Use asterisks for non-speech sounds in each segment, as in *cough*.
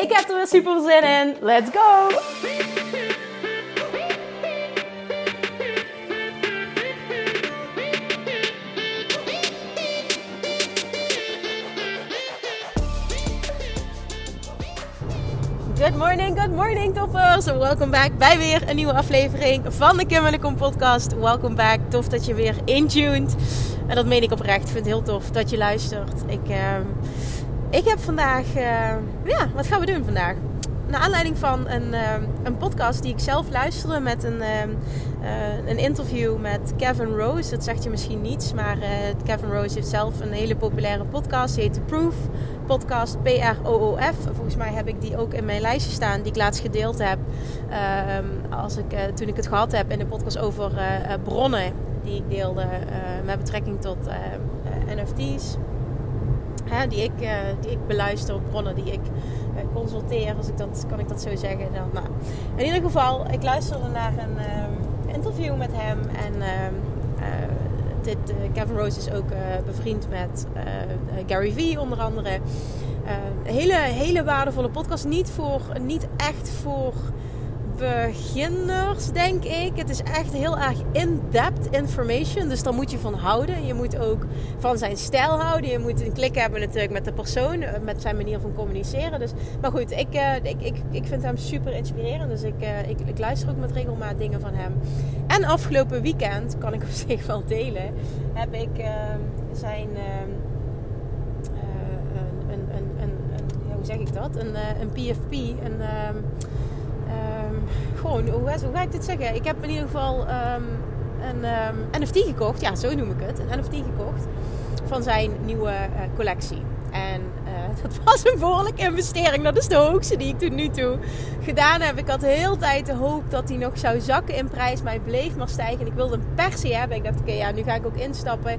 Ik heb er weer super zin in. Let's go! Good morning, good morning toppers. Welkom back bij weer een nieuwe aflevering van de Kim Kom podcast. Welkom back. Tof dat je weer intuned. En dat meen ik oprecht. Ik vind het heel tof dat je luistert. Ik, uh, ik heb vandaag... Uh, ja, wat gaan we doen vandaag? Naar aanleiding van een, uh, een podcast die ik zelf luisterde met een, een interview met Kevin Rose. Dat zegt je misschien niets, maar Kevin Rose heeft zelf een hele populaire podcast. Die heet The Proof podcast P-R-O-O-F. Volgens mij heb ik die ook in mijn lijstje staan, die ik laatst gedeeld heb. Uh, als ik, toen ik het gehad heb in de podcast over bronnen die ik deelde met betrekking tot NFT's. Die, ik, die ik beluister, bronnen die ik consulteer, als ik dat, kan ik dat zo zeggen. Dan, nou. In ieder geval, ik luisterde naar een ehm, interview met hem en ehm, dit, Kevin Rose is ook bevriend met Gary Vee onder andere. hele, hele waardevolle podcast. Niet, voor, niet echt voor beginners, denk ik. Het is echt heel erg in-depth information. Dus daar moet je van houden. Je moet ook van zijn stijl houden. Je moet een klik hebben natuurlijk met de persoon. Eh, met zijn manier van communiceren. Dus, maar goed, ik, uh, ik, ik, ik vind hem super inspirerend. Dus ik, uh, ik, ik luister ook met regelmaat dingen van hem. En afgelopen weekend, kan ik *laughs* op zich wel delen, heb ik uh, zijn... Een, een, een, een, hoe zeg ik dat? Een, een PFP, een gewoon, hoe, hoe ga ik dit zeggen? Ik heb in ieder geval um, een um, NFT gekocht. Ja, zo noem ik het. Een NFT gekocht van zijn nieuwe uh, collectie. En uh, *laughs* dat was een behoorlijke investering. Dat is de hoogste die ik tot nu toe gedaan heb. Ik had de hele tijd de hoop dat hij nog zou zakken in prijs. Maar hij bleef maar stijgen. En ik wilde hem per se hebben. Ik dacht, oké, ja, nu ga ik ook instappen.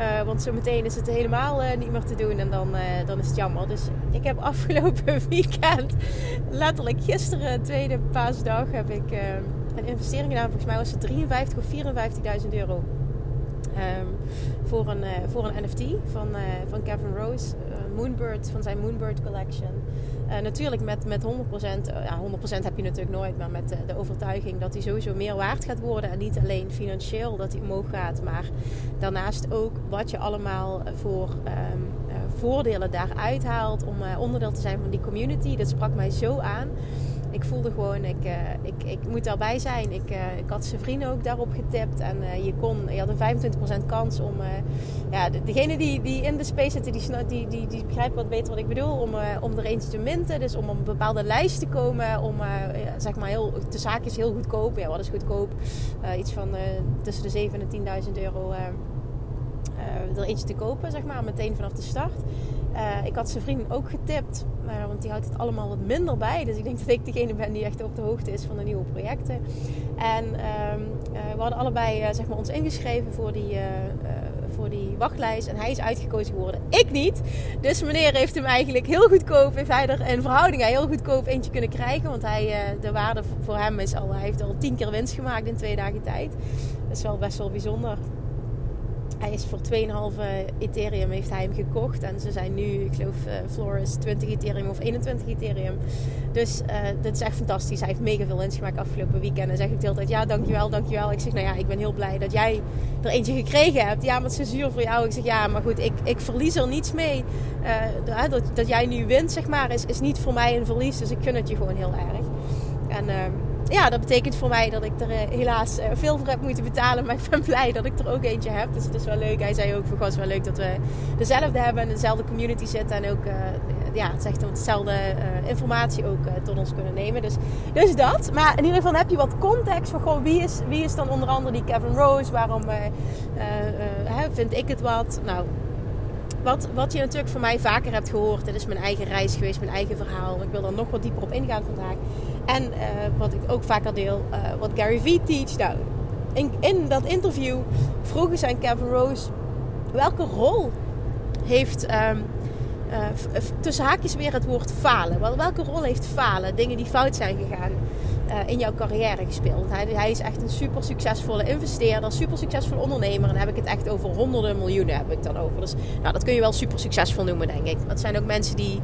Uh, want zometeen is het helemaal uh, niet meer te doen en dan, uh, dan is het jammer. Dus ik heb *laughs* afgelopen weekend, letterlijk gisteren, tweede paasdag, heb ik een investering gedaan. Volgens mij was het 53 of 54.000 euro. Um, voor, een, voor een NFT van, van Kevin Rose. Moonbird, van zijn Moonbird Collection. Uh, natuurlijk met, met 100%, uh, ja, 100% heb je natuurlijk nooit, maar met de, de, overtuiging dat hij sowieso meer waard gaat worden. En niet alleen financieel dat hij omhoog gaat, maar daarnaast ook wat je allemaal voor um, uh, voordelen daaruit haalt om onderdeel te zijn van die community. Dat sprak mij zo aan ik voelde gewoon, ik, uh, ik, ik moet daarbij zijn. Ik, uh, ik had zijn vrienden ook daarop getipt. En uh, je, kon, je had een 25% kans om... ja, degene die, die in de space zitten, die, die, die, die begrijpen wat beter wat ik bedoel. Om, om er eentje te minten. Dus om op een bepaalde lijst te komen. Om, zeg maar, heel, de zaak is heel goedkoop. Ja, wat is goedkoop? iets van tussen de 7 en 10.000 euro er eentje te kopen, zeg maar. Meteen vanaf de start. Uh, ik had zijn vrienden ook getipt, uh, want die houdt het allemaal wat minder bij. Dus ik denk *laughs* dat ik degene ben die echt op de hoogte is van de nieuwe projecten. En uh, we hadden allebei zeg maar, ons ingeschreven voor die, voor die wachtlijst. En hij is uitgekozen geworden. Ik niet. Dus meneer heeft hem eigenlijk heel goedkoop, heeft hij er in verhouding heel goedkoop eentje kunnen krijgen. Want hij, de waarde voor hem is al, hij heeft al tien keer winst gemaakt in twee dagen tijd. Dat is wel best wel bijzonder. Hij is voor 2,5 Ethereum heeft hij hem gekocht. En ze zijn nu, ik geloof, uh, Flores 20 Ethereum of 21 Ethereum. Dus uh, dit is echt fantastisch. Hij heeft mega veel winst gemaakt afgelopen weekend. En zeg ik de hele tijd, ja, dankjewel, dankjewel. Ik zeg, nou ja, ik ben heel blij dat jij er eentje gekregen hebt. Ja, maar het is zuur voor jou. Ik zeg, ja, maar goed, ik, ik verlies er niets mee. Uh, dat, dat jij nu wint, zeg maar, is, is niet voor mij een verlies. Dus ik gun het je gewoon heel erg. En... Ja, dat betekent voor mij dat ik er eh, helaas eh, veel voor heb moeten betalen. Maar ik ben *laughs* blij dat ik er ook eentje heb. Dus het is wel leuk. Hij zei ook, voor het wel leuk dat we dezelfde hebben en dezelfde community zitten. En ook, uh, ja, het zegt dezelfde informatie ook tot ons kunnen nemen. Dus, dus dat. Maar in ieder geval heb je wat context voor gewoon wie is, wie is dan onder andere die Kevin Rose? Waarom vind ik het wat? Nou, wat, wat je natuurlijk van mij vaker hebt gehoord. Dit is mijn eigen reis geweest, mijn eigen verhaal. Ik wil er nog wat dieper op ingaan vandaag. En eh, wat ik ook vaker deel, uh, wat Gary Vee teach. Nou, in, in dat interview vroegen zijn Kevin Rose... welke rol heeft... Um, uh, tussen haakjes weer het woord falen. Wel, welke rol heeft falen? Dingen die fout zijn gegaan in jouw carrière gespeeld. Hij, is echt een super succesvolle investeerder, super succesvolle ondernemer. En dan heb ik het echt over honderden miljoenen heb ik dan over. Dus nou, dat kun je wel super succesvol noemen, denk ik. Dat zijn ook mensen die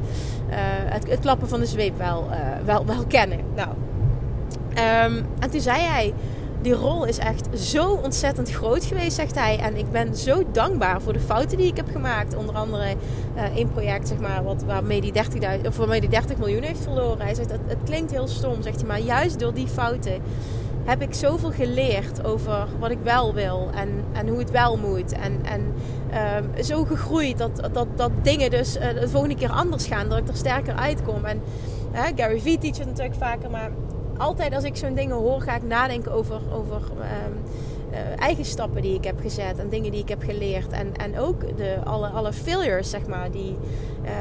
uh, het, het, klappen van de zweep wel, wel, wel kennen. Nou, um, en toen zei hij die rol is echt zo ontzettend groot geweest, zegt hij. En ik ben zo dankbaar voor de fouten die ik heb gemaakt. Onder andere uh, één project, zeg maar, wat, waarmee, die 30 of waarmee die 30 miljoen heeft verloren. Hij zegt, het, het klinkt heel stom, zegt hij. Maar juist door die fouten heb ik zoveel geleerd over wat ik wel wil en, en hoe het wel moet. En, en uh, zo gegroeid dat, dat, dat dingen dus uh, de volgende keer anders gaan. Dat ik er sterker uitkom. En uh, Gary Vee teacht natuurlijk vaker, maar altijd als ik zo'n dingen hoor, ga ik nadenken over, over uh, eigen stappen die ik heb gezet en dingen die ik heb geleerd. En, en ook de, alle, alle failures, zeg maar, die, uh,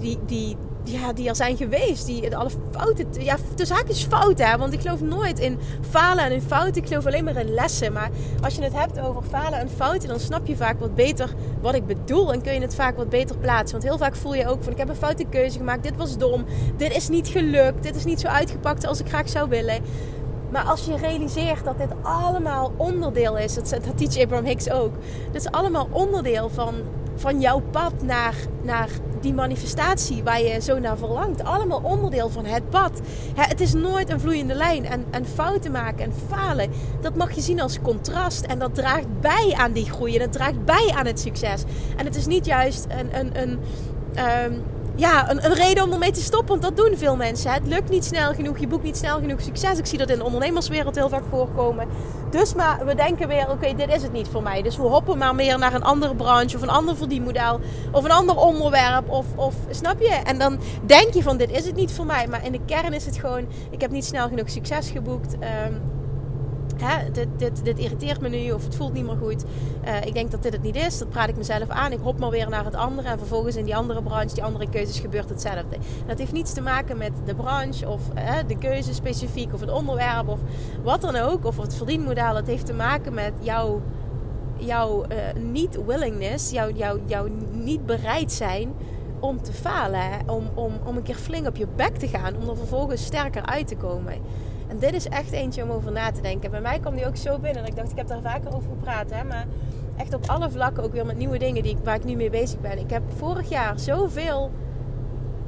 die, die, ja, die er zijn geweest. Die, alle fouten, ja, haakjes fouten. Hè? Want ik geloof nooit in falen en in fouten. Ik geloof alleen maar in lessen. Maar als je het hebt over falen en fouten, dan snap je vaak wat beter wat ik bedoel. En kun je het vaak wat beter plaatsen. Want heel vaak voel je ook van, ik heb een foute keuze gemaakt. Dit was dom. Dit is niet gelukt. Dit is niet zo uitgepakt als ik graag zou willen. Maar als je realiseert dat dit allemaal onderdeel is, dat, dat teach Abraham Hicks ook. Dit is allemaal onderdeel van, van jouw pad naar, naar die manifestatie waar je zo naar verlangt. Allemaal onderdeel van het pad. Het is nooit een vloeiende lijn. En, en fouten maken en falen, dat mag je zien als contrast. En dat draagt bij aan die groei. En het draagt bij aan het succes. En het is niet juist een, een, een um, ja, een, een, reden om ermee te stoppen. Want dat doen veel mensen. Het lukt niet snel genoeg. Je boekt niet snel genoeg succes. Ik zie dat in de ondernemerswereld heel vaak voorkomen. Dus maar we denken weer, oké, dit is het niet voor mij. Dus we hoppen maar meer naar een andere branche of een ander verdienmodel. Of een ander onderwerp. Of, of snap je? En dan denk je van, dit is het niet voor mij. Maar in de kern is het gewoon, ik heb niet snel genoeg succes geboekt. Um, hè, dit, dit, dit irriteert me nu of het voelt niet meer goed. Uh, ik denk dat dit het niet is. Dat praat ik mezelf aan. Ik hop maar weer naar het andere. En vervolgens in die andere branche, die andere keuzes gebeurt hetzelfde. dat heeft niets te maken met de branche of hè, de keuze specifiek of het onderwerp of wat dan ook. Of het verdienmodel. Het heeft te maken met jouw, jouw uh, niet-willingness, jouw, jouw, jouw niet bereid zijn om te falen. Om, om, om een keer flink op je bek te gaan. Om er vervolgens sterker uit te komen. En dit is echt eentje om over na te denken. Bij mij kwam die ook zo binnen. En ik dacht, ik heb daar vaker over gepraat. Hè? Maar echt op alle vlakken ook weer met nieuwe dingen die, waar ik nu mee bezig ben. Ik heb vorig jaar zoveel,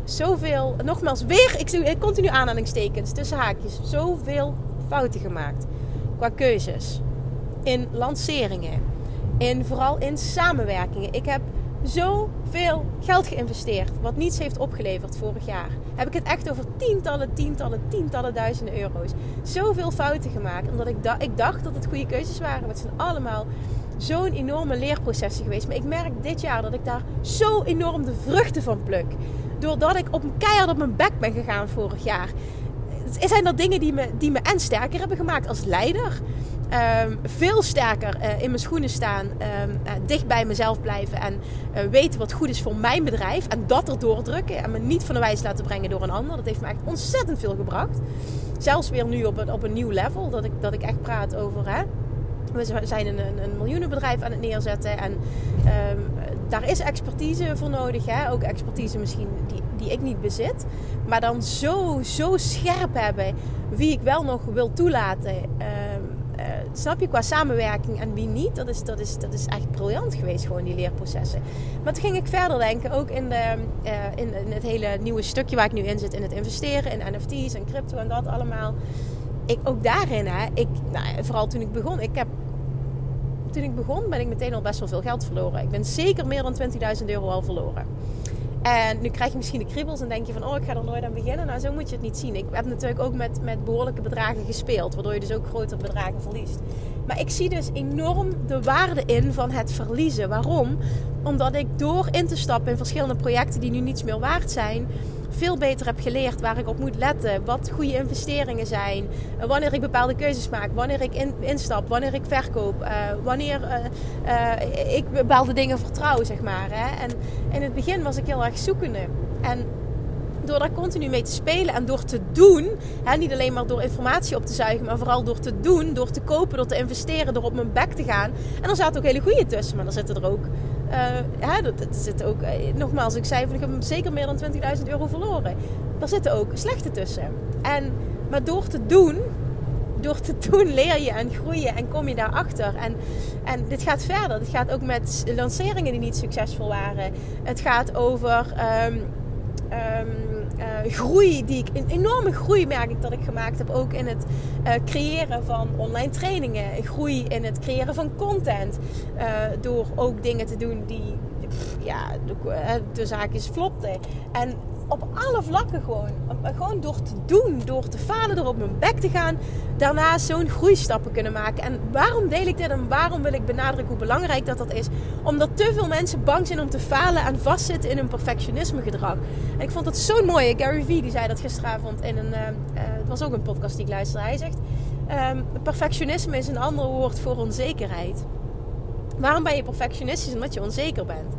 zoveel, nogmaals weer, ik, ik continu aanhalingstekens tussen haakjes, zoveel fouten gemaakt. Qua keuzes. In lanceringen. In, vooral in samenwerkingen. Ik heb zoveel geld geïnvesteerd. Wat niets heeft opgeleverd vorig jaar. Heb ik het echt over tientallen, tientallen, tientallen duizenden euro's. Zoveel fouten gemaakt. Omdat ik, ik dacht dat het goede keuzes waren. Maar het zijn allemaal zo'n enorme leerprocessen geweest. Maar ik merk dit jaar dat ik daar zo enorm de vruchten van pluk. Doordat ik op een keihard op mijn bek ben gegaan vorig jaar. Zijn dat dingen die me, die me en sterker hebben gemaakt als leider? Um, veel sterker uh, in mijn schoenen staan, um, uh, dicht bij mezelf blijven en uh, weten wat goed is voor mijn bedrijf en dat er doordrukken en me niet van de wijs laten brengen door een ander. Dat heeft me echt ontzettend veel gebracht. Zelfs weer nu op een, op een nieuw level, dat ik, dat ik echt praat over. Hè? We zijn een, een, miljoenenbedrijf aan het neerzetten en um, daar is expertise voor nodig. Hè? Ook expertise misschien die, die ik niet bezit. Maar dan zo, zo scherp hebben wie ik wel nog wil toelaten snap je, qua samenwerking en wie niet, dat is, dat, is, dat is echt briljant geweest, gewoon die leerprocessen. Maar toen ging ik verder denken, ook in, de, uh, in, in, het hele nieuwe stukje waar ik nu in zit, in het investeren, in NFT's en crypto en dat allemaal. Ik, ook daarin, hè, ik, nou, vooral toen ik begon, ik heb, toen ik begon ben ik meteen al best wel veel geld verloren. Ik ben zeker meer dan 20.000 euro al verloren. En nu krijg je misschien de kriebels en denk je van, oh, ik ga er nooit aan beginnen. Nou, zo moet je het niet zien. Ik heb natuurlijk ook met, met behoorlijke bedragen gespeeld, waardoor je dus ook grotere bedragen verliest. Maar ik zie dus enorm de waarde in van het verliezen. Waarom? Omdat ik door in te stappen in verschillende projecten die nu niets meer waard zijn, veel beter heb geleerd waar ik op moet letten. Wat goede investeringen zijn. wanneer ik bepaalde keuzes maak. Wanneer ik in, instap. Wanneer ik verkoop. wanneer ik bepaalde dingen vertrouw, zeg maar. Hè? En in het begin was ik heel erg zoekende. En door daar continu mee te spelen en door te doen, hè, niet alleen maar door informatie op te zuigen, maar vooral door te doen, door te kopen, door te investeren, door op mijn bek te gaan. En er zaten ook hele goede tussen, maar er zitten er ook, uh, hè, er, zitten ook, uh, nogmaals, ik zei ik heb zeker meer dan 20.000 euro verloren. Er zitten ook slechte tussen. En, maar door te doen, door te *laughs* doen leer je en groeien en kom je daarachter. En, en dit gaat verder. Het gaat ook met lanceringen die niet succesvol waren. Het gaat over um, uh, groei die ik, een enorme groei merk ik dat ik gemaakt heb. Ook in het uh, creëren van online trainingen. Groei in het creëren van content. Uh, door ook dingen te doen die, ja, de, de zaakjes flopten. En op alle vlakken gewoon. Gewoon door te doen, door te falen, door op mijn bek te gaan. Daarna zo'n groeistappen kunnen maken. En waarom deel ik dit en waarom wil ik benadrukken hoe belangrijk dat dat is? Omdat te veel mensen bang zijn om te falen en vastzitten in een perfectionisme gedrag. En ik vond het zo mooi. Gary Vee die zei dat gisteravond in een... Uh, het was ook een podcast die ik luisterde. Hij zegt... Um, perfectionisme is een ander woord voor onzekerheid. Waarom ben je perfectionistisch? Omdat je onzeker bent.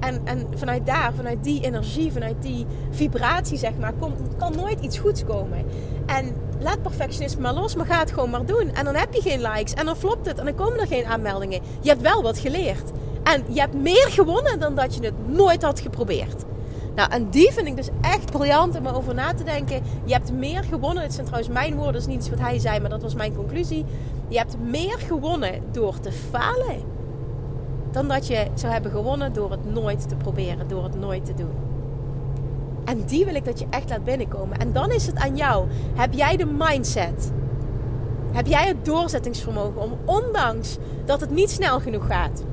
En, en vanuit daar, vanuit die energie, vanuit die vibratie, zeg maar, kan nooit iets goeds komen. En laat perfectionisme maar los, maar ga het gewoon maar doen. En dan heb je geen likes en dan flopt het en dan komen er geen aanmeldingen. Je hebt wel wat geleerd. En je hebt meer gewonnen dan dat je het nooit had geprobeerd. Nou, en die vind ik dus echt briljant om over na te denken. Je hebt meer gewonnen. Het zijn trouwens mijn woorden, is niet iets wat hij zei, maar dat was mijn conclusie. Je hebt meer gewonnen door te falen dan dat je zou hebben gewonnen door het nooit te proberen, door het nooit te doen. En die wil ik dat je echt laat binnenkomen. En dan is het aan jou. Heb jij de mindset? Heb jij het doorzettingsvermogen om, ondanks dat het niet snel genoeg gaat,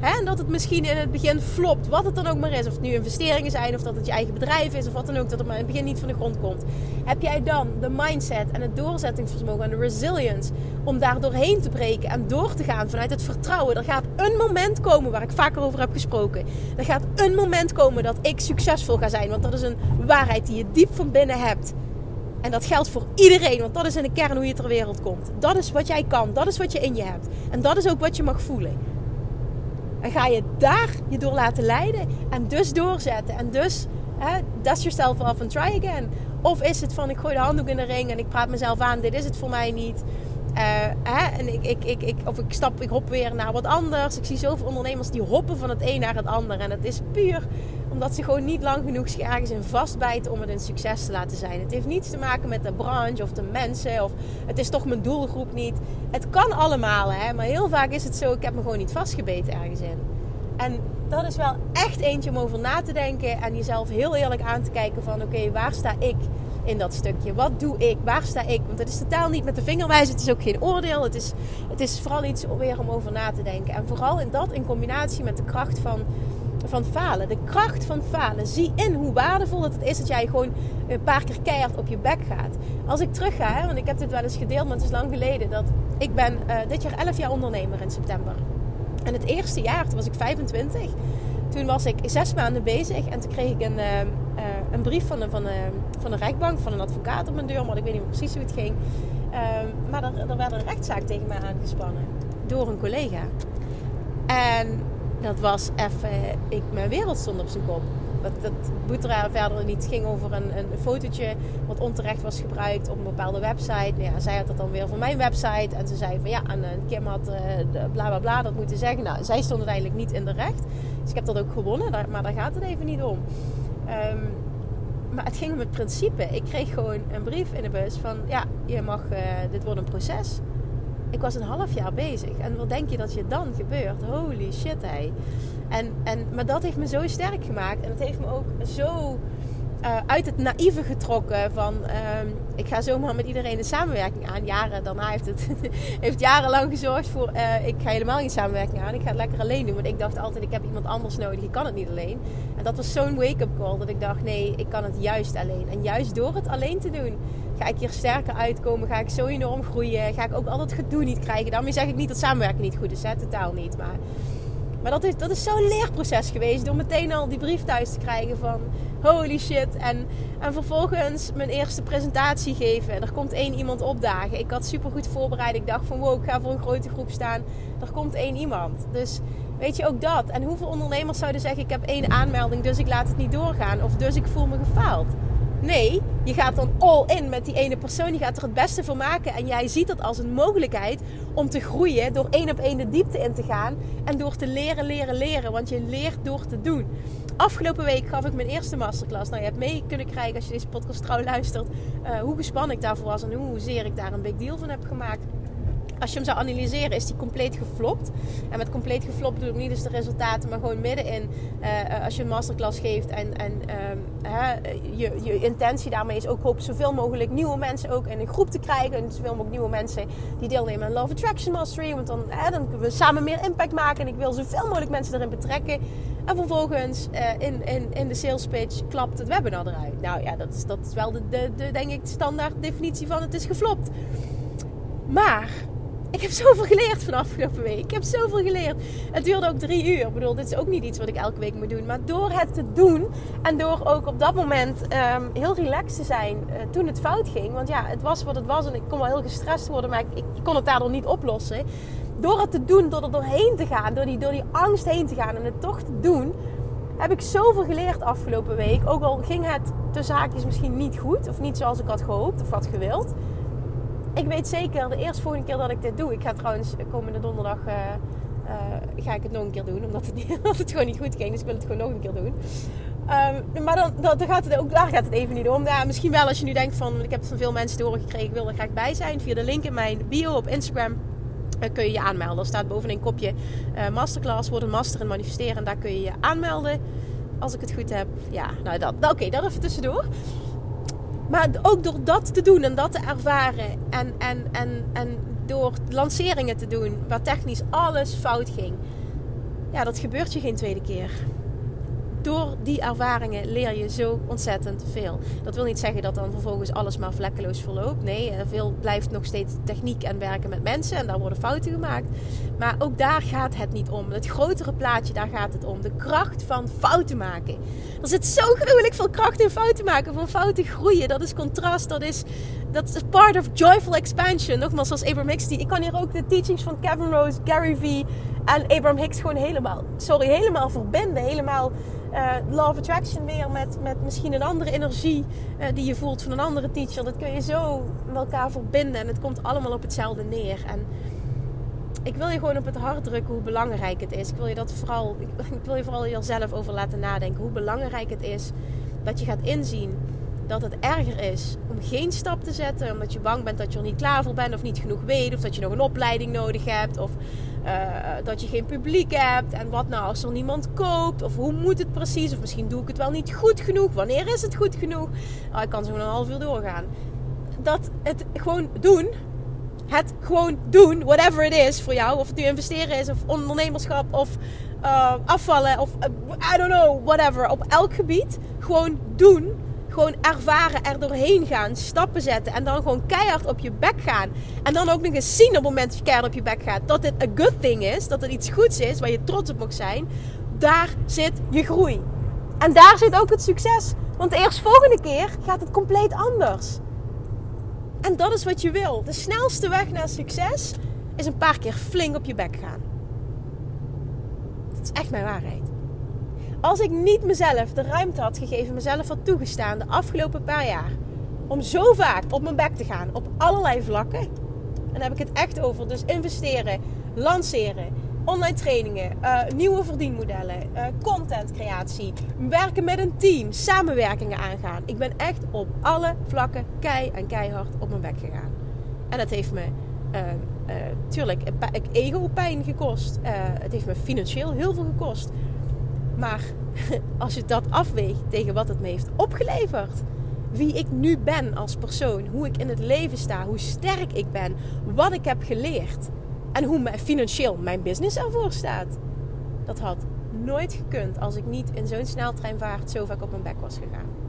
En dat het misschien in het begin flopt, wat het dan ook maar is. Of het nu investeringen zijn, of dat het je eigen bedrijf is, of wat dan ook, dat het maar in het begin niet van de grond komt. Heb jij dan de mindset en het doorzettingsvermogen en de resilience om daar doorheen te breken en door te gaan vanuit het vertrouwen? Er gaat een moment komen waar ik vaker over heb gesproken. Er gaat een moment komen dat ik succesvol ga zijn, want dat is een waarheid die je diep van binnen hebt. En dat geldt voor iedereen, want dat is in de kern hoe je ter wereld komt. Dat is wat jij kan, dat is wat je in je hebt. En dat is ook wat je mag voelen. En ga je daar je door laten leiden en dus doorzetten. En dus, hè, dust yourself off and try again. Of is het van ik gooi de handdoek in de ring en ik praat mezelf aan, dit is het voor mij niet. Uh, hè, en ik, ik, ik, ik, of ik stap, ik hop weer naar wat anders. Ik zie zoveel ondernemers die hoppen van het een naar het ander. En het is puur omdat ze gewoon niet lang genoeg ergens in vastbijten om het een succes te laten zijn. Het heeft niets te maken met de branche of de mensen. Of het is toch mijn doelgroep niet. Het kan allemaal, hè. Maar heel vaak is het zo, ik heb me gewoon niet vastgebeten ergens in. En dat is wel echt eentje om over na te denken. En jezelf heel eerlijk aan te kijken van... Oké, waar sta ik in dat stukje? Wat doe ik? Waar sta ik? Want het is totaal niet met de vinger wijzen. Het is ook geen oordeel. Het is, het is vooral iets weer om over na te denken. En vooral in dat in combinatie met de kracht van van falen. De kracht van falen. Zie in hoe waardevol het is dat jij gewoon een paar keer keihard op je bek gaat. Als ik terug ga, want ik heb dit wel eens gedeeld, maar het is lang geleden. Dat ik ben uh, dit jaar 11 jaar ondernemer in september. En het eerste jaar, toen was ik 25. Toen was ik zes maanden bezig en toen kreeg ik een, uh, uh, een brief van een, van, een, van een rechtbank, van een advocaat op mijn deur. Maar ik weet niet precies hoe het ging. maar er, er werd een rechtszaak tegen mij aangespannen door een collega. En dat was even, ik, mijn wereld stond op zijn kop. Dat, dat moet er verder niet. Ging over een, een fotootje wat onterecht was gebruikt op een bepaalde website. Nou ja, zij had dat dan weer van mijn website. En ze zei van ja, en, Kim had uh, bla bla bla dat moeten zeggen. Nou, zij stond uiteindelijk niet in de recht. Dus ik heb dat ook gewonnen, maar daar gaat het even niet om. Um, maar het ging om het principe. Ik kreeg gewoon een brief in de bus van ja, je mag, uh, dit wordt een proces. Ik was een half jaar bezig. En wat denk je dat je dan gebeurt? Holy shit, hé. En, en, maar dat heeft me zo sterk gemaakt. En het heeft me ook zo uh, uit het naïeve getrokken. Van uh, ik ga zomaar met iedereen een samenwerking aan. Jaren daarna heeft het *laughs* heeft jarenlang gezorgd voor. Uh, ik ga helemaal geen samenwerking aan. Ik ga het lekker alleen doen. Want ik dacht altijd: ik heb iemand anders nodig. Ik kan het niet alleen. En dat was zo'n wake-up call. Dat ik dacht: nee, ik kan het juist alleen. En juist door het alleen te doen ga ik hier sterker uitkomen. Ga ik zo enorm groeien. Ga ik ook al dat gedoe niet krijgen. Daarmee zeg ik niet dat samenwerken niet goed is. Hè? Totaal niet. Maar Maar dat is, dat is zo'n leerproces geweest. Door meteen al die brief thuis te krijgen van holy shit. En, en vervolgens mijn eerste presentatie geven. Er komt één iemand opdagen. Ik had super goed voorbereid. Ik dacht van wow, ik ga voor een grote groep staan. Er komt één iemand. Dus weet je ook dat. En hoeveel ondernemers zouden zeggen ik heb één aanmelding. Dus ik laat het niet doorgaan. Of dus ik voel me gefaald. Nee, je gaat dan all in met die ene persoon. Je gaat er het beste van maken. En jij ziet dat als een mogelijkheid om te groeien. Door één op één de diepte in te gaan. En door te leren, leren, leren. Want je leert door te doen. Afgelopen week gaf ik mijn eerste masterclass. Nou, je hebt mee kunnen krijgen als je deze podcast trouw luistert. Uh, hoe gespannen ik daarvoor was en hoezeer ik daar een big deal van heb gemaakt als je hem zou analyseren, is die compleet geflopt. En met compleet geflopt bedoel ik niet dus de resultaten, maar gewoon middenin. Uh, als je een masterclass geeft en, en uh, je, je intentie daarmee is ook hoop zoveel mogelijk nieuwe mensen ook in een groep te krijgen. En zoveel mogelijk nieuwe mensen die deelnemen aan Love Attraction Mastery. Want dan, dan kunnen we samen meer impact maken. En ik wil zoveel mogelijk mensen erin betrekken. En vervolgens in, in, in de sales pitch klapt het webinar eruit. Nou ja, dat is, dat is wel de, de, de denk ik, standaard definitie van het is geflopt. Maar ik heb zoveel geleerd van afgelopen week. Ik heb zoveel geleerd. Het duurde ook drie uur. Ik bedoel, dit is ook niet iets wat ik elke week moet doen. Maar door het te doen en door ook op dat moment um, heel relaxed te zijn uh, toen het fout ging. Want ja, het was wat het was en ik kon wel heel gestrest worden, maar ik, ik kon het daardoor niet oplossen. Door het te doen, door er doorheen te gaan, door die, door die angst heen te gaan en het toch te doen, heb ik zoveel geleerd afgelopen week. Ook al ging het tussen haakjes misschien niet goed of niet zoals ik had gehoopt of had gewild ik weet zeker, de eerste volgende keer dat ik dit doe. Ik ga trouwens komende donderdag. Uh, uh, ga ik het nog een keer doen. Omdat het, *laughs* het gewoon niet goed ging. Dus ik wil het gewoon nog een keer doen. Um, maar dan, dan, gaat het ook daar gaat het even niet om. Ja, misschien wel als je nu denkt van ik heb het van veel mensen te horen gekregen, ik wil er graag bij zijn. Via de link in mijn bio op Instagram uh, kun je je aanmelden. Er staat bovenin een kopje masterclass, word een master in manifesteren. En daar kun je je aanmelden. Als ik het goed heb. Ja, nou dat. Oké, dat even tussendoor. Maar ook door dat te doen en dat te ervaren en, en, en, en door lanceringen te doen waar technisch alles fout ging. Ja, dat gebeurt je geen tweede keer door die ervaringen leer je zo ontzettend veel. Dat wil niet zeggen dat dan vervolgens alles maar vlekkeloos verloopt. Nee, veel blijft nog steeds techniek en werken met mensen en daar worden fouten gemaakt. Maar ook daar gaat het niet om. Het grotere plaatje, daar gaat het om. De kracht van fouten maken. Er zit zo gruwelijk veel kracht in fouten maken, van fouten groeien. Dat is contrast, dat is, dat is part of joyful expansion. Nogmaals, zoals Abraham Hicks, die, ik kan hier ook de teachings van Kevin Rose, Gary Vee en Abraham Hicks gewoon helemaal, sorry, helemaal verbinden. Helemaal uh, Law of Attraction weer met, met misschien een andere energie uh, die je voelt van een andere teacher. Dat kun je zo met elkaar verbinden en het komt allemaal op hetzelfde neer. En ik wil je gewoon op het hart drukken hoe belangrijk het is. Ik wil je dat vooral, ik *laughs* wil je vooral jezelf over laten nadenken. Hoe belangrijk het is dat je gaat inzien dat het erger is om geen stap te zetten. Omdat je bang bent dat je er niet klaar voor bent of niet genoeg weet. Of dat je nog een opleiding nodig hebt. Of uh, dat je geen publiek hebt. En wat nou als er niemand koopt? Of hoe moet het precies? Of misschien doe ik het wel niet goed genoeg. Wanneer is het goed genoeg? Oh, ik kan zo een half uur doorgaan. Dat het gewoon doen. Het gewoon doen, whatever it is voor jou. Of het nu investeren is, of ondernemerschap, of uh, afvallen, of uh, I don't know, whatever. Op elk gebied gewoon doen gewoon ervaren, er doorheen gaan, stappen zetten en dan gewoon keihard op je bek gaan. En dan ook nog eens zien op het moment dat je keihard op je bek gaat dat dit een good thing is, dat het iets goeds is waar je trots op mag zijn. Daar zit je groei. En daar zit ook het succes. Want de eerstvolgende keer gaat het compleet anders. En dat is wat je wil. De snelste weg naar succes is een paar keer flink op je bek gaan. Dat is echt mijn waarheid. Als ik niet mezelf de ruimte had gegeven, mezelf had toegestaan de afgelopen paar jaar. Om zo vaak op mijn bek te gaan op allerlei vlakken. En dan heb ik het echt over. Dus investeren, lanceren, online trainingen, uh, nieuwe verdienmodellen, uh, contentcreatie, werken met een team, samenwerkingen aangaan. Ik ben echt op alle vlakken kei en keihard op mijn bek gegaan. En dat heeft me uh, tuurlijk ego-pijn gekost. het heeft me financieel heel veel gekost. Maar *laughs* als je dat afweegt tegen wat het me heeft opgeleverd, wie ik nu ben als persoon, hoe ik in het leven sta, hoe sterk ik ben, wat ik heb geleerd en hoe financieel mijn business ervoor staat. Dat had nooit gekund als ik niet in zo'n sneltreinvaart zo vaak op mijn bek was gegaan.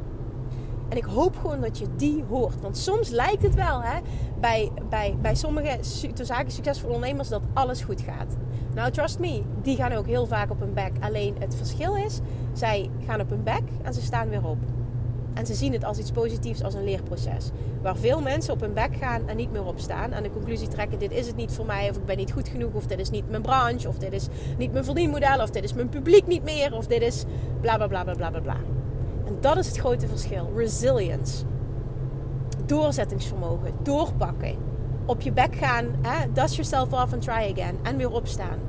En ik hoop gewoon dat je die hoort. Want soms lijkt het wel hè, bij, bij, bij sommige zaken succesvolle ondernemers dat alles goed gaat. Nou, trust me, die gaan ook heel vaak op hun bek. Alleen het verschil is, zij gaan op hun bek en ze staan weer op. En ze zien het als iets positiefs, als een leerproces. Waar veel mensen op hun bek gaan en niet meer opstaan. En de conclusie trekken: dit is het niet voor mij, of ik ben niet goed genoeg, of dit is niet mijn branche, of dit is niet mijn verdienmodel, of dit is mijn publiek niet meer, of dit is bla bla bla bla bla bla. Dat is het grote verschil: resilience. Doorzettingsvermogen, doorpakken. Op je bek gaan, hè, dust yourself off and try again. En weer opstaan.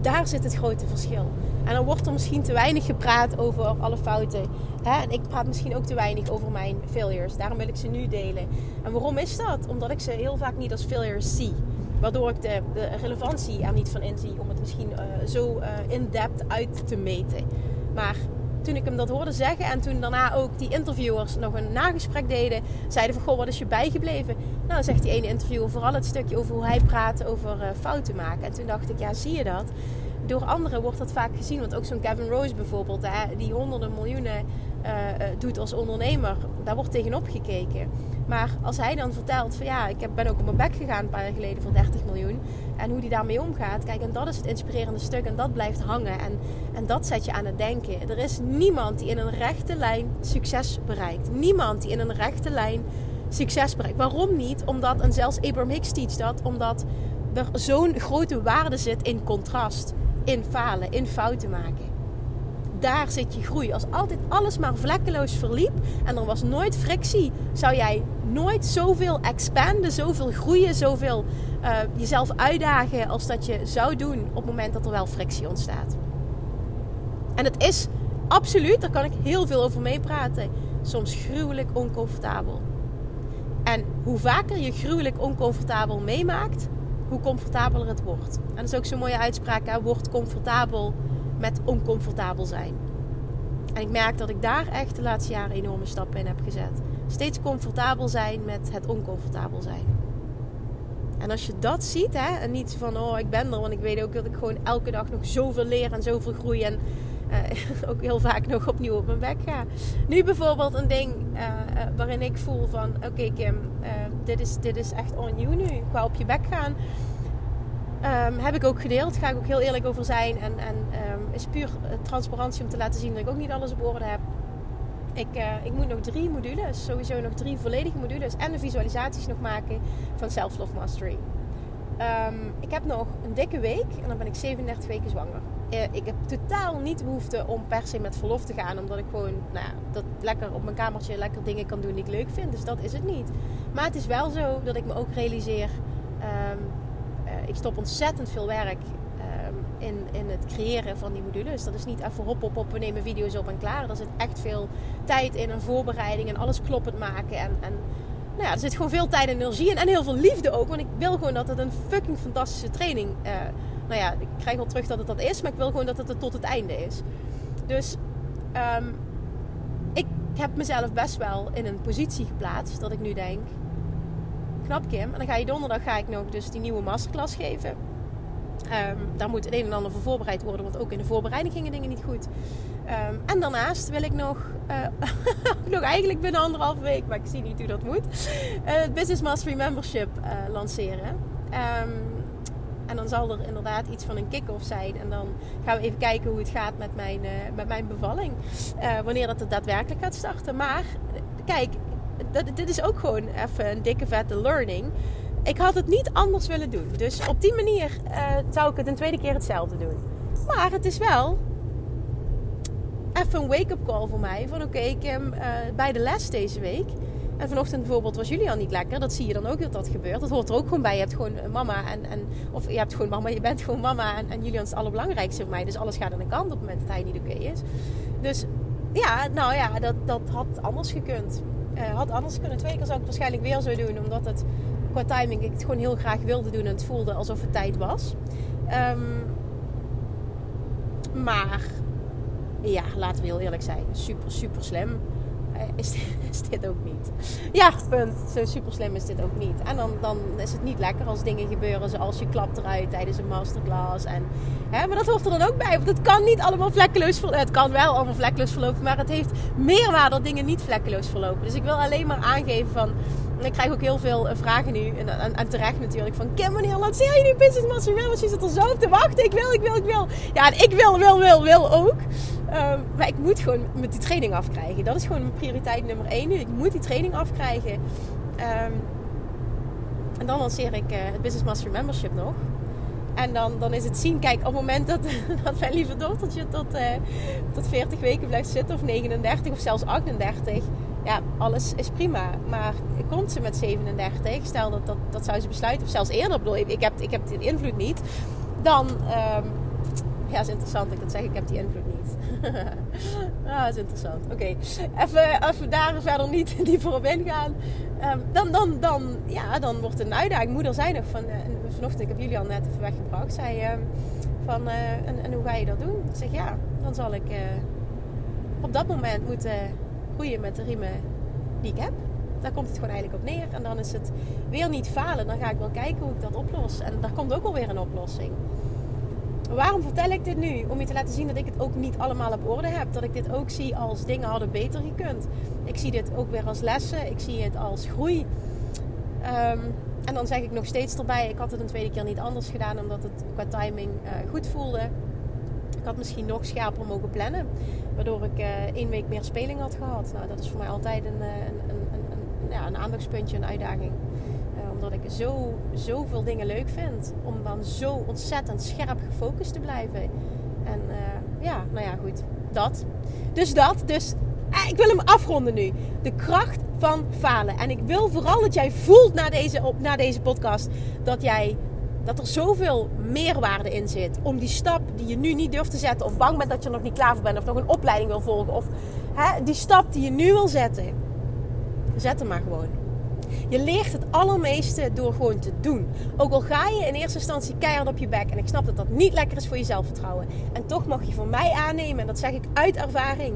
Daar zit het grote verschil. En dan wordt er misschien te weinig gepraat over alle fouten. Hè? En ik praat misschien ook te weinig over mijn failures. Daarom wil ik ze nu delen. En waarom is dat? Omdat ik ze heel vaak niet als failures zie. Waardoor ik de, de relevantie er niet van inzie om het misschien uh, zo uh, in-depth uit te meten. Maar toen ik hem dat hoorde zeggen en toen daarna ook die interviewers nog een nagesprek deden, zeiden van goh, wat is je bijgebleven? Nou, zegt die ene interviewer vooral het stukje over hoe hij praat over uh, fouten maken. En toen dacht ik, ja, zie je dat? door anderen wordt dat vaak gezien. Want ook zo'n Kevin Rose bijvoorbeeld, hè, die honderden miljoenen uh, doet als ondernemer, daar wordt tegenop gekeken. Maar als hij dan vertelt van ja, ik ben ook op mijn bek gegaan een paar jaar geleden voor 30 miljoen. En hoe die daarmee omgaat. Kijk, en dat is het inspirerende stuk en dat blijft hangen. En, en dat zet je aan het denken. Er is niemand die in een rechte lijn succes bereikt. Niemand die in een rechte lijn succes bereikt. Waarom niet? Omdat, en zelfs Abraham Hicks teach dat, omdat er zo'n grote waarde zit in contrast in falen, in fouten maken. Daar zit je groei. Als altijd alles maar vlekkeloos verliep en er was nooit frictie, zou jij nooit zoveel expanden, zoveel groeien, zoveel uh, jezelf uitdagen als dat je zou doen op het moment dat er wel frictie ontstaat. En het is absoluut, daar kan ik heel veel over meepraten, soms gruwelijk oncomfortabel. En hoe vaker je gruwelijk oncomfortabel meemaakt, hoe comfortabeler het wordt. En dat is ook zo'n mooie uitspraak, hè? word comfortabel met oncomfortabel zijn. En ik merk dat ik daar echt de laatste jaren enorme stappen in heb gezet. Steeds comfortabel zijn met het oncomfortabel zijn. En als je dat ziet, hè, en niet van oh ik ben er, want ik weet ook dat ik gewoon elke dag nog zoveel leer en zoveel groei en uh, *laughs* ook heel vaak nog opnieuw op mijn bek ga. Nu bijvoorbeeld een ding uh, uh, waarin ik voel van oké Kim, dit, is, dit is echt on nu, qua op je bek gaan. Um, heb ik ook gedeeld, ga ik ook heel eerlijk over zijn. En, en um, is puur transparantie om te laten zien dat ik ook niet alles op orde heb. Ik, ik moet nog drie modules, sowieso nog drie volledige modules en de visualisaties nog maken van Self Love Mastery. Um, ik heb nog een dikke week en dan ben ik 37 weken zwanger. Uh, ik heb totaal niet behoefte om per se met verlof te gaan. Omdat ik gewoon nou dat lekker op mijn kamertje lekker dingen kan doen die ik leuk vind. Dus dat is het niet. Maar het is wel zo dat ik me ook realiseer. Um, ik stop ontzettend veel werk in, in het creëren van die modules. Dat is niet even hop op op, we nemen video's op en klaar. Er zit echt veel tijd in en voorbereiding en alles kloppend maken. En, en nou ja, er zit gewoon veel tijd en energie in. En heel veel liefde ook. Want ik wil gewoon dat het een fucking fantastische training... Uh, nou ja, ik krijg wel terug dat het dat is. Maar ik wil gewoon dat het er tot het einde is. Dus um, ik heb mezelf best wel in een positie geplaatst. Dat ik nu denk... Knap Kim. En dan ga je donderdag ga ik nog dus die nieuwe masterclass geven. Um, daar moet het een en ander voor voorbereid worden. Want ook in de voorbereiding gingen dingen niet goed. Um, en daarnaast wil ik nog, uh, *laughs* nog eigenlijk binnen anderhalve week, maar ik zie niet hoe dat moet, uh, het Business Mastery Membership uh, lanceren. Um, en dan zal er inderdaad iets van een kick-off zijn. En dan gaan we even kijken hoe het gaat met mijn, met mijn bevalling. wanneer dat het daadwerkelijk gaat starten. Maar kijk, dat, dit is ook gewoon even een dikke vette learning. Ik had het niet anders willen doen. Dus op die manier zou ik het een tweede keer hetzelfde doen. Maar het is wel even een wake-up call voor mij. Van oké, ik heb uh, bij de les deze week. En vanochtend bijvoorbeeld was Julian niet lekker. Dat zie je dan ook dat dat gebeurt. Dat hoort er ook gewoon bij. Je hebt gewoon mama en, en of je hebt gewoon mama, je bent gewoon mama. En, en Julian is het allerbelangrijkste voor mij. Dus alles gaat aan de kant op het moment dat hij niet oké is. Dus ja, nou ja, dat, dat had anders gekund. Uh, had anders kunnen. Twee keer zou ik het waarschijnlijk weer zo doen. Omdat het qua timing ik het gewoon heel graag wilde doen. En het voelde alsof het tijd was. Um, maar ja, laten we heel eerlijk zijn, super, super slim. is, *laughs* is dit ook niet. Ja, punt. Zo super slim is dit ook niet. En dan, dan is het niet lekker als dingen gebeuren zoals je klapt eruit tijdens een masterclass. En, hè, maar dat hoort er dan ook bij. Want het kan niet allemaal vlekkeloos verlopen. Het kan wel allemaal vlekkeloos verlopen. Maar het heeft meerwaarde dat dingen niet vlekkeloos verlopen. Dus ik wil alleen maar aangeven van... Ik krijg ook heel veel eh, vragen nu. En, en, terecht natuurlijk. Van Kim, wanneer lanceer je nu Business Master Want je zit er zo te wachten. Ik wil, ik wil, ik wil. Ja, en ik wil, wil, wil, wil ook. Um, maar ik moet gewoon met die training afkrijgen. Dat is gewoon mijn prioriteit nummer één nu. Ik moet die training afkrijgen. Um, en dan lanceer ik uh, het Business Master Membership nog. En dan, dan is het zien, kijk, op het moment dat, *laughs* dat mijn lieve dochtertje tot, uh, tot 40 weken blijft zitten, of 39 of zelfs 38, ja, alles is prima. Maar komt ze met 37, stel dat, dat, dat zou ze besluiten, of zelfs eerder, bedoel, ik, heb, ik heb die invloed niet, dan, um, ja, is interessant ik dat zeg, ik heb die invloed niet. *laughs* ah, is interessant. Oké, even, even daar verder niet *laughs* dieper op ingaan. Um, dan, dan, dan, ja, dan wordt een uitdaging. Moeder zei nog van, uh, vanochtend, ik heb jullie al net even weggebracht, zei uh, van, uh, en, en, hoe ga je dat doen? Ik zeg ja, dan zal ik eh, op dat moment moeten groeien met de riemen die ik heb. Daar komt het gewoon eigenlijk op neer. En dan is het weer niet falen. Dan ga ik wel kijken hoe ik dat oplos. En daar komt ook wel weer een oplossing. Waarom vertel ik dit nu? Om je te laten zien dat ik het ook niet allemaal op orde heb. Dat ik dit ook zie als dingen hadden beter gekund. Ik zie dit ook weer als lessen. Ik zie het als groei. Um, en dan zeg ik nog steeds erbij, ik had het een tweede keer niet anders gedaan omdat het qua timing uh, goed voelde. Had misschien nog scherper mogen plannen, waardoor ik uh, één week meer speling had gehad. Nou, dat is voor mij altijd een, een, een, een ja, een aandachtspuntje, een uitdaging omdat ik zo, zoveel dingen leuk vind. Om dan zo ontzettend scherp gefocust te blijven. En ja, nou ja, goed. Dat. Dus dat. Dus eh, ik wil hem afronden nu. De kracht van falen. En ik wil vooral dat jij voelt na deze, op, na deze podcast dat jij dat er zoveel meerwaarde in zit. Om die stap die je nu niet durft te zetten. Of bang bent dat je er nog niet klaar voor bent. Of nog een opleiding wil volgen. Of hè, die stap die je nu wil zetten. Zet hem maar gewoon. Je leert het allermeeste door gewoon te doen. Ook al ga je in eerste instantie keihard op je bek. En ik snap dat dat niet lekker is voor je zelfvertrouwen. En toch mag je van mij aannemen, en dat zeg ik uit ervaring,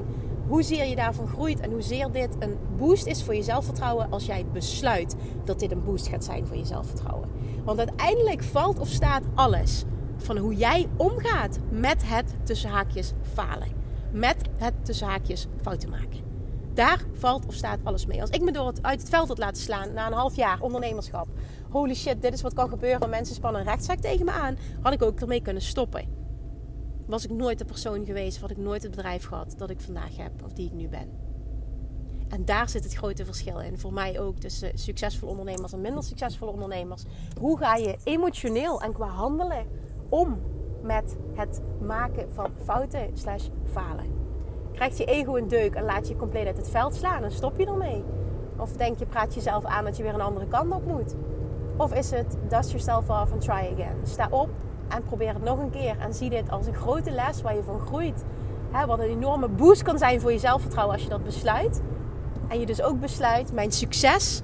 hoezeer je daarvan groeit. En hoezeer dit een boost is voor je zelfvertrouwen als jij besluit dat dit een boost gaat zijn voor je zelfvertrouwen. Want uiteindelijk valt of staat alles van hoe jij omgaat met het tussen haakjes falen. Met het tussen haakjes fouten maken. Daar valt of staat alles mee. Als ik me door het, uit het veld had laten slaan na een half jaar ondernemerschap. Holy shit, dit is wat kan gebeuren. Mensen spannen een rechtszaak tegen me aan. Had ik ook ermee kunnen stoppen. Was ik nooit de persoon geweest, had ik nooit het bedrijf gehad dat ik vandaag heb of die ik nu ben. En daar zit het grote verschil in. Voor mij ook tussen succesvolle ondernemers en minder succesvolle ondernemers. Hoe ga je emotioneel en qua handelen om met het maken van fouten slash falen? krijgt je ego een deuk en laat je compleet uit het veld slaan en stop je ermee? Of denk je, praat jezelf aan dat je weer een andere kant op moet? Of is het dust yourself off and try again? Sta op en probeer het nog een keer. En zie dit als een grote les waar je van groeit. wat een enorme boost kan zijn voor je zelfvertrouwen als je dat besluit. En je dus ook besluit, mijn succes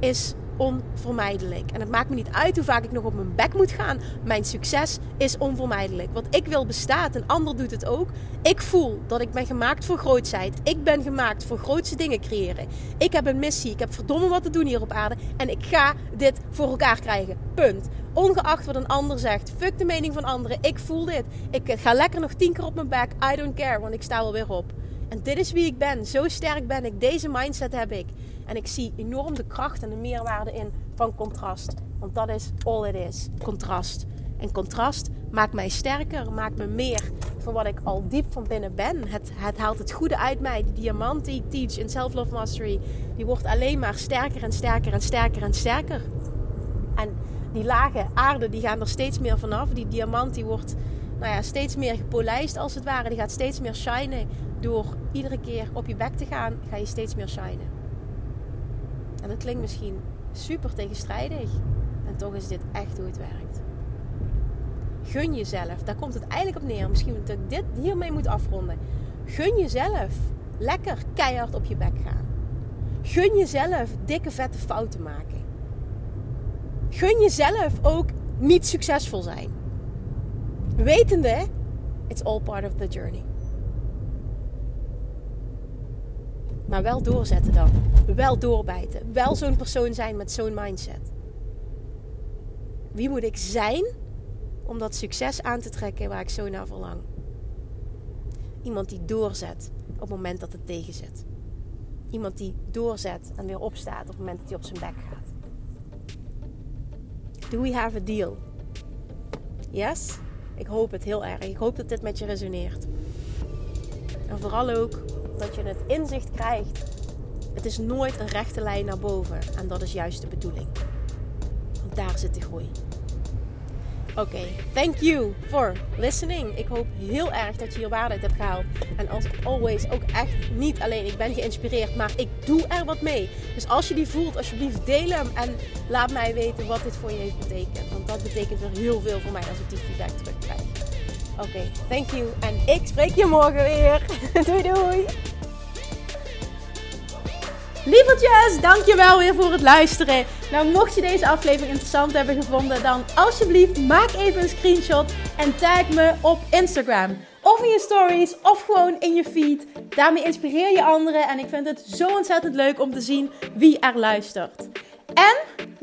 is onvermijdelijk. En het maakt me niet uit hoe vaak ik nog op mijn bek moet gaan. Mijn succes is onvermijdelijk. Wat ik wil bestaat, een ander doet het ook. Ik voel dat ik ben gemaakt voor grootsheid. Ik ben gemaakt voor grootste dingen creëren. Ik heb een missie. Ik heb verdomme wat te doen hier op aarde. En ik ga dit voor elkaar krijgen. Punt. Ongeacht wat een ander zegt. Fuck de mening van anderen. Ik voel dit. Ik ga lekker nog tien keer op mijn bek. I don't care, want ik sta wel weer op. En dit is wie ik ben. Zo sterk ben ik. Deze mindset heb ik. En ik zie enorm de kracht en de meerwaarde in van contrast. Want dat is all it is. Contrast. En contrast maakt mij sterker, maakt me meer van wat ik al diep van binnen ben. Het, het haalt het goede uit mij. Die diamant die ik teach in Self-Love Mastery, die wordt alleen maar sterker en sterker en sterker en sterker. En die lage aarde, die gaan er steeds meer vanaf. Die diamant, die wordt nou ja, steeds meer gepolijst als het ware. Die gaat steeds meer shinen. Door iedere keer op je bek te gaan, ga je steeds meer shinen. En dat klinkt misschien super tegenstrijdig. En toch is dit echt hoe het werkt. Gun jezelf. Daar komt het eigenlijk op neer. Misschien dat ik dit hiermee moet afronden. Gun jezelf lekker keihard op je bek gaan. Gun jezelf dikke vette fouten maken. Gun jezelf ook niet succesvol zijn. Wetende, it's all part of the journey. Maar wel doorzetten dan. Wel doorbijten. Wel zo'n persoon zijn met zo'n mindset. Wie moet ik zijn om dat succes aan te trekken waar ik zo naar verlang? Iemand die doorzet op het moment dat het tegenzit. Iemand die doorzet en weer opstaat op het moment dat hij op zijn bek gaat. Do we have a deal? Yes? Ik hoop het heel erg. Ik hoop dat dit met je resoneert. En vooral ook dat je het inzicht krijgt. Het is nooit een rechte lijn naar boven. En dat is juist de bedoeling. Want daar zit de groei. Oké, thank you for listening. Ik hoop heel erg dat je hier waarde hebt gehaald. En als always ook echt niet alleen ik ben geïnspireerd, maar ik doe er wat mee. Dus als je die voelt, alsjeblieft deel hem en laat mij weten wat dit voor je heeft betekend. Dat betekent weer heel veel voor mij als ik die feedback terugkrijg. Oké, thank you. En ik spreek je morgen weer. *laughs* doei doei. Lievertjes, dankjewel weer voor het luisteren. Nou, mocht je deze aflevering interessant hebben gevonden, dan alsjeblieft maak even een screenshot en tag me op Instagram. Of in je stories, of gewoon in je feed. Daarmee inspireer je anderen en ik vind het zo ontzettend leuk om te zien wie er luistert. En